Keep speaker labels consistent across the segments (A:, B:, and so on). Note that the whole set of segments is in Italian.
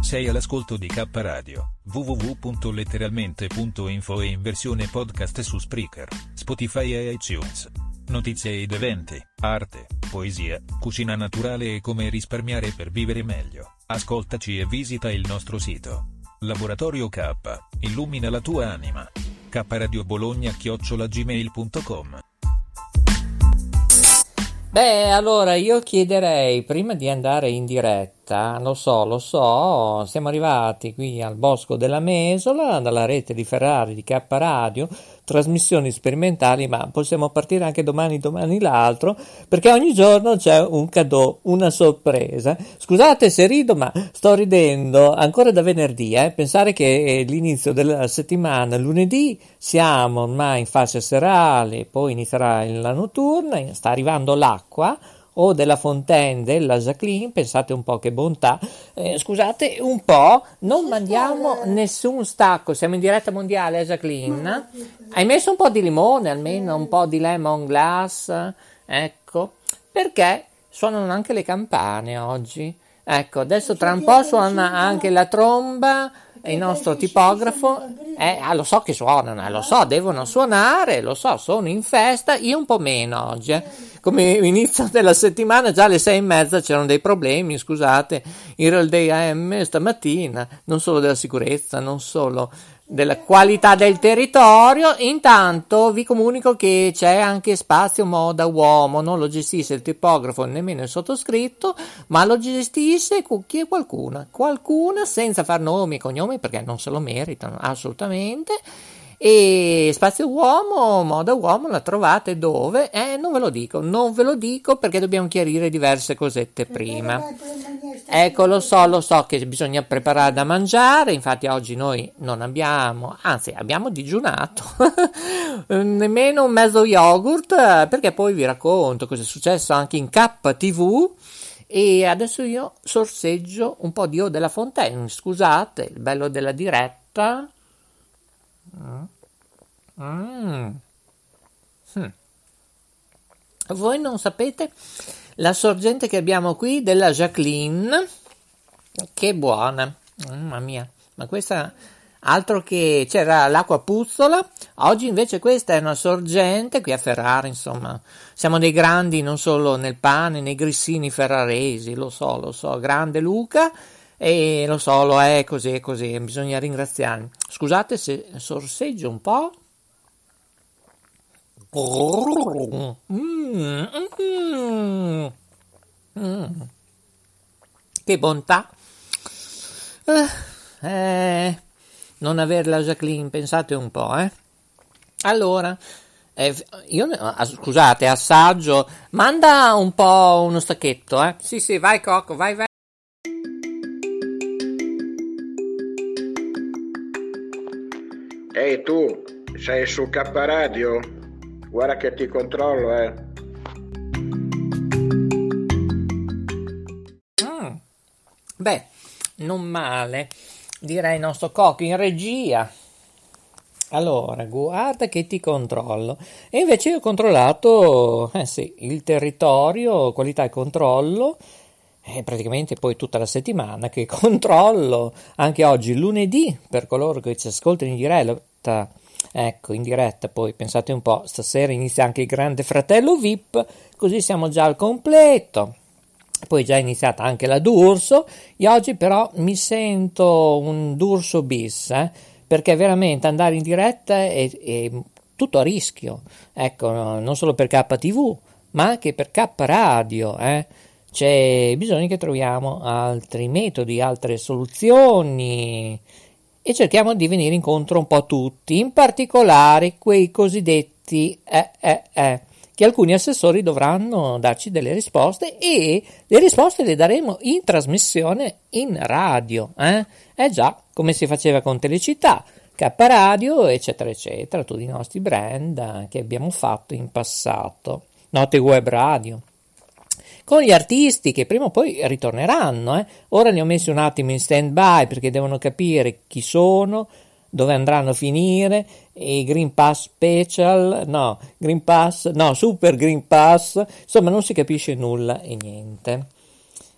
A: Sei all'ascolto di K Radio, www.letteralmente.info e in versione podcast su Spreaker, Spotify e iTunes. Notizie ed eventi, arte, poesia, cucina naturale e come risparmiare per vivere meglio. Ascoltaci e visita il nostro sito. Laboratorio K, illumina la tua anima. K Radio Bologna chiocciolagmail.com
B: Beh, allora io chiederei prima di andare in diretta, lo so, lo so, siamo arrivati qui al Bosco della Mesola, dalla rete di Ferrari di K Radio, trasmissioni sperimentali, ma possiamo partire anche domani, domani l'altro, perché ogni giorno c'è un cadeau, una sorpresa. Scusate se rido, ma sto ridendo ancora da venerdì, eh? pensare che è l'inizio della settimana, lunedì, siamo ormai in fase serale, poi inizierà la notturna, sta arrivando l'acqua, o della Fontaine della Jacqueline, pensate un po' che bontà, eh, scusate un po', non mandiamo nessun stacco, siamo in diretta mondiale, eh, Jacqueline, hai messo un po' di limone, almeno un po' di lemon glass, ecco, perché suonano anche le campane oggi, ecco, adesso tra un po' suona anche la tromba, il nostro tipografo, eh, ah, lo so che suonano, eh, lo so, devono suonare, lo so, sono in festa, io un po' meno oggi. Eh. Come inizio della settimana, già alle sei e mezza c'erano dei problemi, scusate, in Real Day AM stamattina, non solo della sicurezza, non solo della qualità del territorio. Intanto vi comunico che c'è anche spazio moda uomo, non lo gestisce il tipografo nemmeno il sottoscritto, ma lo gestisce chi è qualcuna, qualcuna senza far nomi e cognomi perché non se lo meritano assolutamente e Spazio Uomo, Moda Uomo la trovate dove? Eh, non ve lo dico, non ve lo dico perché dobbiamo chiarire diverse cosette prima. Ecco, lo so, lo so che bisogna preparare da mangiare, infatti oggi noi non abbiamo, anzi abbiamo digiunato, nemmeno un mezzo yogurt, perché poi vi racconto cosa è successo anche in KTV. E adesso io sorseggio un po' di O della Fontaine, scusate, il bello della diretta. Mm. Hm. Voi non sapete la sorgente che abbiamo qui della Jacqueline, che buona, mamma mia, ma questa altro che c'era l'acqua puzzola, oggi invece questa è una sorgente qui a Ferrari, insomma, siamo dei grandi non solo nel pane, nei grissini ferraresi, lo so, lo so, grande Luca e lo so, lo è così e così, bisogna ringraziarmi. Scusate se sorseggio un po'. Mm, mm, mm. Che bontà. Eh, eh, non averla Jacqueline, pensate un po', eh. Allora, eh, io ah, scusate, assaggio, manda un po' uno stacchetto, eh. Sì, sì, vai Cocco, vai, vai.
C: Ehi tu, sei su K Radio? Guarda che ti controllo, eh.
B: Mm. Beh, non male, direi il nostro cocco in regia. Allora, guarda che ti controllo. E invece io ho controllato, eh sì, il territorio, qualità e controllo, è praticamente poi tutta la settimana che controllo, anche oggi lunedì, per coloro che ci ascoltano in diretta, ecco, in diretta poi pensate un po', stasera inizia anche il grande fratello VIP, così siamo già al completo. Poi è già iniziata anche la D'Urso, e oggi però mi sento un D'Urso bis, eh, perché veramente andare in diretta è, è tutto a rischio, ecco, non solo per KTV, ma anche per K Radio, eh. C'è bisogno che troviamo altri metodi, altre soluzioni e cerchiamo di venire incontro un po' a tutti, in particolare quei cosiddetti eh, eh, eh, che alcuni assessori dovranno darci delle risposte e le risposte le daremo in trasmissione in radio, eh? Eh già, come si faceva con Telecittà, K Radio, eccetera, eccetera, tutti i nostri brand che abbiamo fatto in passato, Note Web Radio con gli artisti che prima o poi ritorneranno. Eh. Ora li ho messi un attimo in stand by perché devono capire chi sono, dove andranno a finire, i Green Pass Special, no, Green Pass, no, Super Green Pass, insomma non si capisce nulla e niente.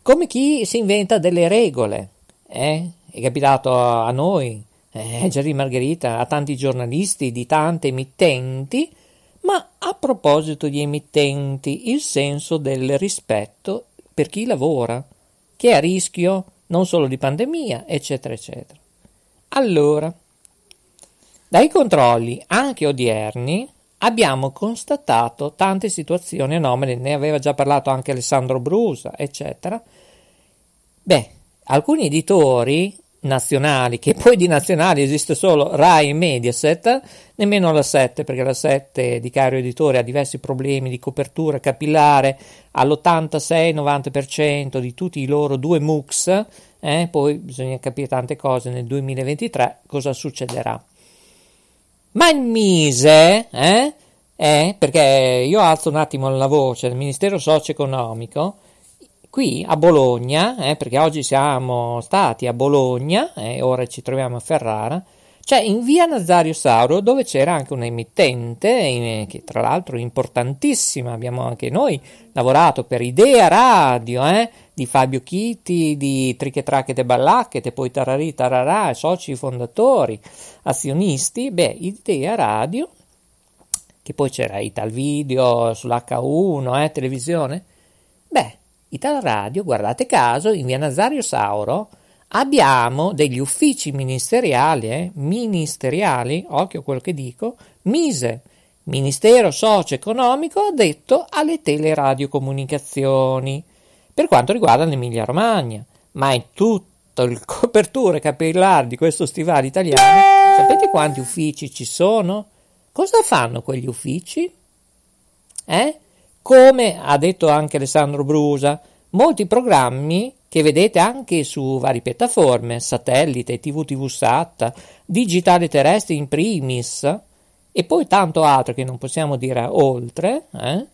B: Come chi si inventa delle regole, eh? È capitato a noi, eh, Jerry Margherita, a tanti giornalisti di tante emittenti, ma a proposito di emittenti, il senso del rispetto per chi lavora, che è a rischio non solo di pandemia, eccetera, eccetera. Allora, dai controlli anche odierni abbiamo constatato tante situazioni anomale, ne aveva già parlato anche Alessandro Brusa, eccetera. Beh, alcuni editori nazionali, che poi di nazionali esiste solo Rai e Mediaset, nemmeno la 7, perché la 7 di Cario Editore ha diversi problemi di copertura capillare all'86-90% di tutti i loro due MOOCs, eh, poi bisogna capire tante cose nel 2023 cosa succederà. Ma il Mise, eh, eh, perché io alzo un attimo la voce del Ministero Socio-Economico, qui a Bologna, eh, perché oggi siamo stati a Bologna e eh, ora ci troviamo a Ferrara, cioè in via Nazario Sauro dove c'era anche un emittente eh, che tra l'altro è importantissima, abbiamo anche noi lavorato per Idea Radio, eh, di Fabio Chitti, di Triche Tracchete Ballacchete, poi Tararì Tararà, soci fondatori, azionisti, beh, Idea Radio, che poi c'era Ital Video sull'H1, eh, televisione, beh, Ital Radio, guardate caso, in via Nazario Sauro abbiamo degli uffici ministeriali, eh, ministeriali, occhio a quello che dico, MISE, Ministero Socio-Economico addetto alle teleradiocomunicazioni, per quanto riguarda l'Emilia Romagna, ma in tutto il coperture capillare di questo stivale italiano, sapete quanti uffici ci sono? Cosa fanno quegli uffici? Eh? Come ha detto anche Alessandro Brusa, molti programmi che vedete anche su varie piattaforme, satellite, TV TV Sat, digitale terrestre in primis, e poi tanto altro che non possiamo dire oltre, eh,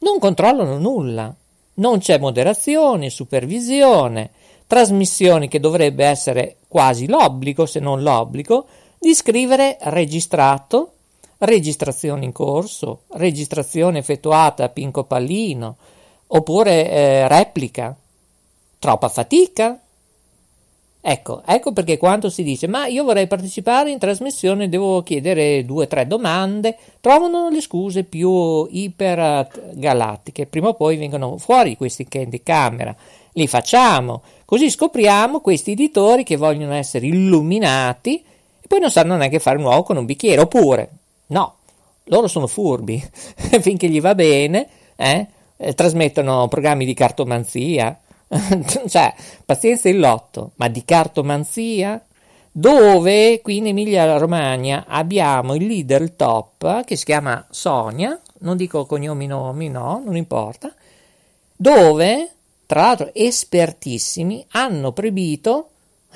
B: non controllano nulla. Non c'è moderazione, supervisione, trasmissioni che dovrebbe essere quasi l'obbligo, se non l'obbligo, di scrivere registrato registrazione in corso, registrazione effettuata a Pinco Pallino, oppure eh, replica. Troppa fatica? Ecco, ecco perché quando si dice ma io vorrei partecipare in trasmissione, devo chiedere due o tre domande, trovano le scuse più ipergalattiche. Prima o poi vengono fuori questi candy camera, li facciamo, così scopriamo questi editori che vogliono essere illuminati e poi non sanno neanche fare un uovo con un bicchiere, oppure No, loro sono furbi, finché gli va bene, eh, eh, trasmettono programmi di cartomanzia, cioè pazienza il lotto, ma di cartomanzia? Dove qui in Emilia Romagna abbiamo il leader top che si chiama Sonia, non dico cognomi nomi, no, non importa, dove tra l'altro espertissimi hanno proibito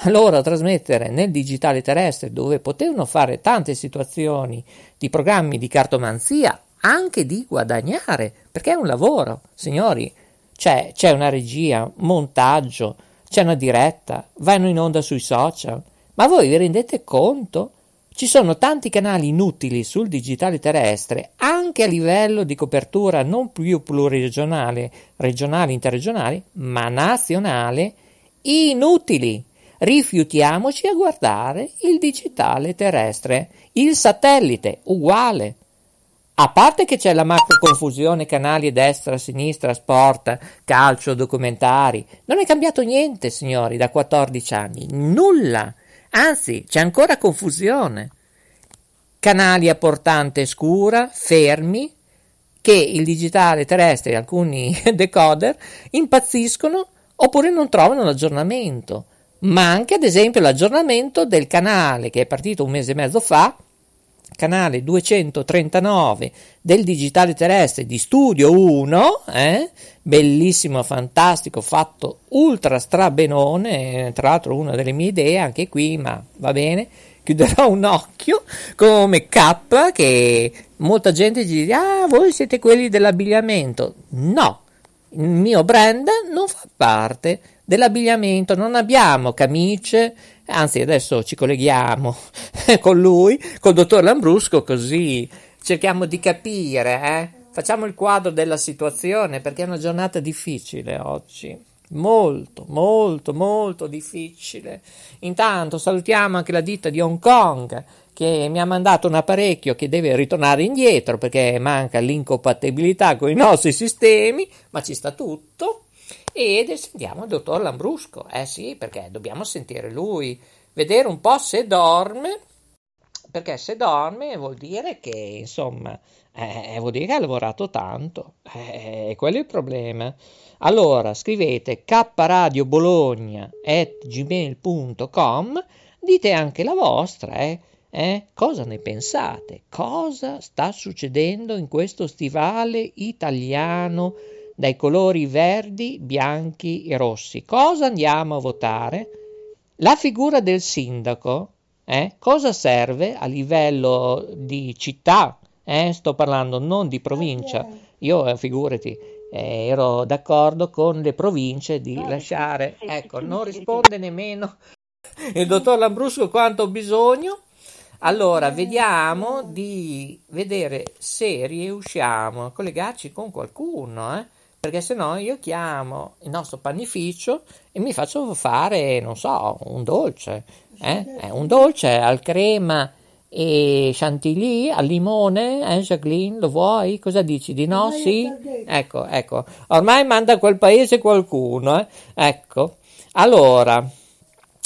B: loro trasmettere nel digitale terrestre dove potevano fare tante situazioni di programmi di cartomanzia anche di guadagnare perché è un lavoro signori. C'è, c'è una regia montaggio c'è una diretta vanno in onda sui social. Ma voi vi rendete conto? Ci sono tanti canali inutili sul digitale terrestre anche a livello di copertura non più pluriregionale regionale interregionale ma nazionale inutili rifiutiamoci a guardare il digitale terrestre, il satellite, uguale. A parte che c'è la macro confusione canali destra, sinistra, sport, calcio, documentari, non è cambiato niente, signori, da 14 anni, nulla. Anzi, c'è ancora confusione. Canali a portante scura, fermi, che il digitale terrestre e alcuni decoder impazziscono oppure non trovano l'aggiornamento, ma anche ad esempio l'aggiornamento del canale che è partito un mese e mezzo fa, canale 239 del digitale terrestre di Studio 1, eh? bellissimo, fantastico, fatto ultra strabenone, tra l'altro una delle mie idee anche qui, ma va bene, chiuderò un occhio come K che molta gente ci dice ah voi siete quelli dell'abbigliamento no il mio brand non fa parte dell'abbigliamento non abbiamo camicie anzi adesso ci colleghiamo con lui col dottor Lambrusco così cerchiamo di capire eh? facciamo il quadro della situazione perché è una giornata difficile oggi molto, molto, molto difficile. Intanto salutiamo anche la ditta di Hong Kong che mi ha mandato un apparecchio che deve ritornare indietro perché manca l'incompatibilità con i nostri sistemi, ma ci sta tutto. Ed sentiamo il dottor Lambrusco, eh sì, perché dobbiamo sentire lui, vedere un po' se dorme, perché se dorme vuol dire che, insomma, eh, vuol dire che ha lavorato tanto, eh, quello è il problema. Allora scrivete kradiobologna.gmail.com, dite anche la vostra, eh? Eh? Cosa ne pensate? Cosa sta succedendo in questo stivale italiano dai colori verdi, bianchi e rossi? Cosa andiamo a votare? La figura del sindaco, eh? cosa serve a livello di città? Eh? Sto parlando non di provincia. Io, eh, figurati, eh, ero d'accordo con le province di no, lasciare, ecco, non risponde nemmeno il dottor Lambrusco quanto ho bisogno. Allora, vediamo di vedere se riusciamo a collegarci con qualcuno, eh? Perché se no io chiamo il nostro panificio e mi faccio fare, non so, un dolce, eh? Eh, un dolce al crema e chantilly al limone, eh, Jacqueline, lo vuoi? Cosa dici? Di no? Sì? Ecco, ecco. Ormai manda a quel paese qualcuno, eh? Ecco. Allora,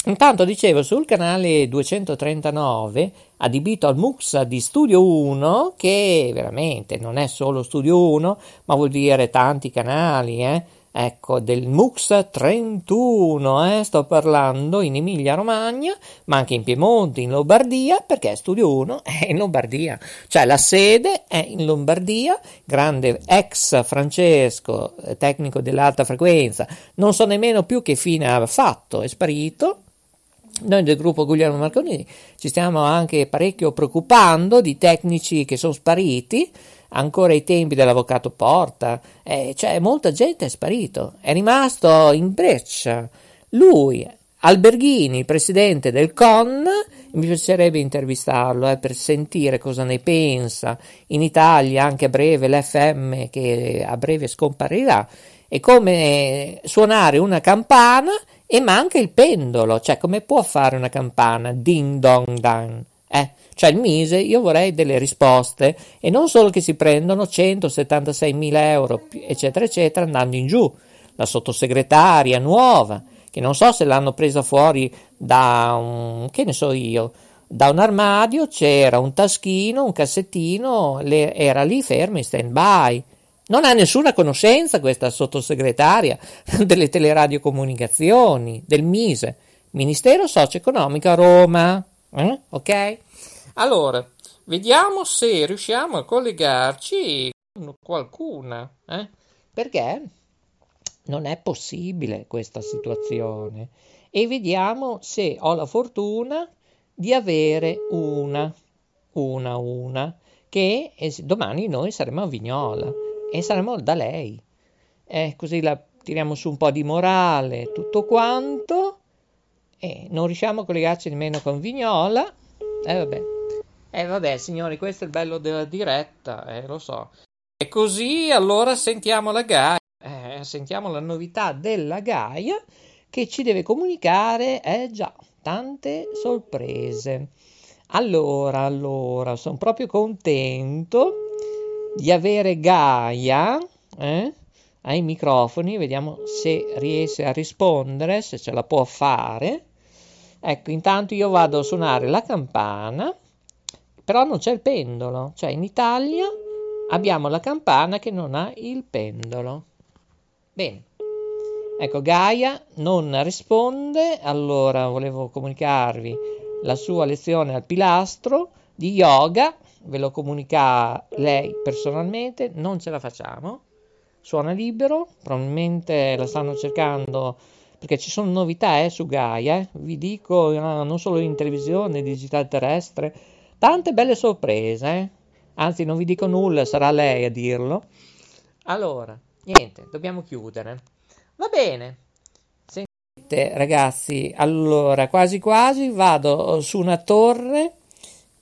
B: intanto dicevo sul canale 239, adibito al MUX di Studio 1, che veramente non è solo Studio 1, ma vuol dire tanti canali, eh? Ecco, del MUX 31, eh, sto parlando in Emilia Romagna, ma anche in Piemonte, in Lombardia, perché Studio 1 è in Lombardia, cioè la sede è in Lombardia, grande ex Francesco, eh, tecnico dell'alta frequenza, non so nemmeno più che fine ha fatto, è sparito, noi del gruppo Guglielmo Marconi ci stiamo anche parecchio preoccupando di tecnici che sono spariti, ancora ai tempi dell'avvocato Porta, eh, cioè molta gente è sparito, è rimasto in breccia. Lui, Alberghini, presidente del CON, mi piacerebbe intervistarlo eh, per sentire cosa ne pensa. In Italia anche a breve l'FM che a breve scomparirà è come suonare una campana e manca il pendolo, cioè come può fare una campana ding dong dan? Eh? Cioè il Mise, io vorrei delle risposte e non solo che si prendono 176 mila euro, eccetera, eccetera, andando in giù. La sottosegretaria nuova, che non so se l'hanno presa fuori da un, che ne so io, da un armadio c'era un taschino, un cassettino, le, era lì ferma in stand by. Non ha nessuna conoscenza questa sottosegretaria delle teleradiocomunicazioni, del MISE, Ministero Socio-Economico a Roma. Eh? Ok? Allora, vediamo se riusciamo a collegarci con qualcuna, eh? perché non è possibile questa situazione e vediamo se ho la fortuna di avere una, una, una, che domani noi saremo a Vignola e saremo da lei. Eh, così la tiriamo su un po' di morale, tutto quanto, e non riusciamo a collegarci nemmeno con Vignola, e eh, vabbè. E eh vabbè, signori, questo è il bello della diretta, eh, lo so. E così allora sentiamo la Gaia, eh, sentiamo la novità della Gaia che ci deve comunicare, eh già, tante sorprese. Allora, allora, sono proprio contento di avere Gaia eh, ai microfoni, vediamo se riesce a rispondere, se ce la può fare. Ecco, intanto io vado a suonare la campana però non c'è il pendolo, cioè in Italia abbiamo la campana che non ha il pendolo. Bene. Ecco, Gaia non risponde, allora volevo comunicarvi la sua lezione al pilastro di yoga, ve lo comunica lei personalmente, non ce la facciamo, suona libero, probabilmente la stanno cercando perché ci sono novità eh, su Gaia, eh. vi dico no, non solo in televisione, digitale terrestre, tante belle sorprese, eh. anzi non vi dico nulla, sarà lei a dirlo. Allora, niente, dobbiamo chiudere. Va bene. Sentite ragazzi, allora quasi quasi vado su una torre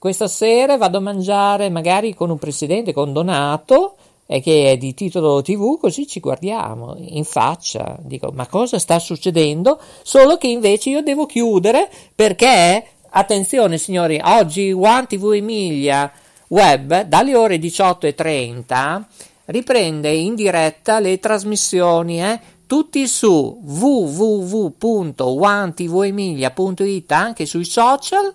B: questa sera vado a mangiare magari con un presidente, con Donato, e che è di titolo TV, così ci guardiamo in faccia. Dico, ma cosa sta succedendo? Solo che invece io devo chiudere perché, attenzione signori, oggi One TV Emilia Web dalle ore 18.30 riprende in diretta le trasmissioni, eh? tutti su www.onetvemilia.it anche sui social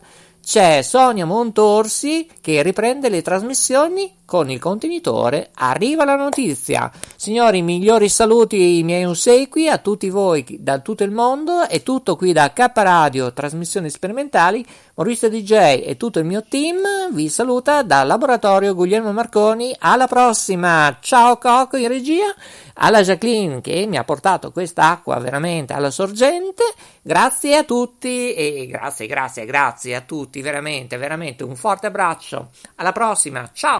B: c'è Sonia Montorsi che riprende le trasmissioni con il contenitore Arriva la notizia. Signori, migliori saluti i miei ossequi a tutti voi da tutto il mondo. È tutto qui da K Radio, trasmissioni sperimentali. Mauricio DJ e tutto il mio team vi saluta dal laboratorio Guglielmo Marconi. Alla prossima. Ciao Coco in regia. Alla Jacqueline che mi ha portato quest'acqua veramente alla sorgente. Grazie a tutti e grazie, grazie, grazie a tutti. Veramente, veramente un forte abbraccio. Alla prossima. Ciao.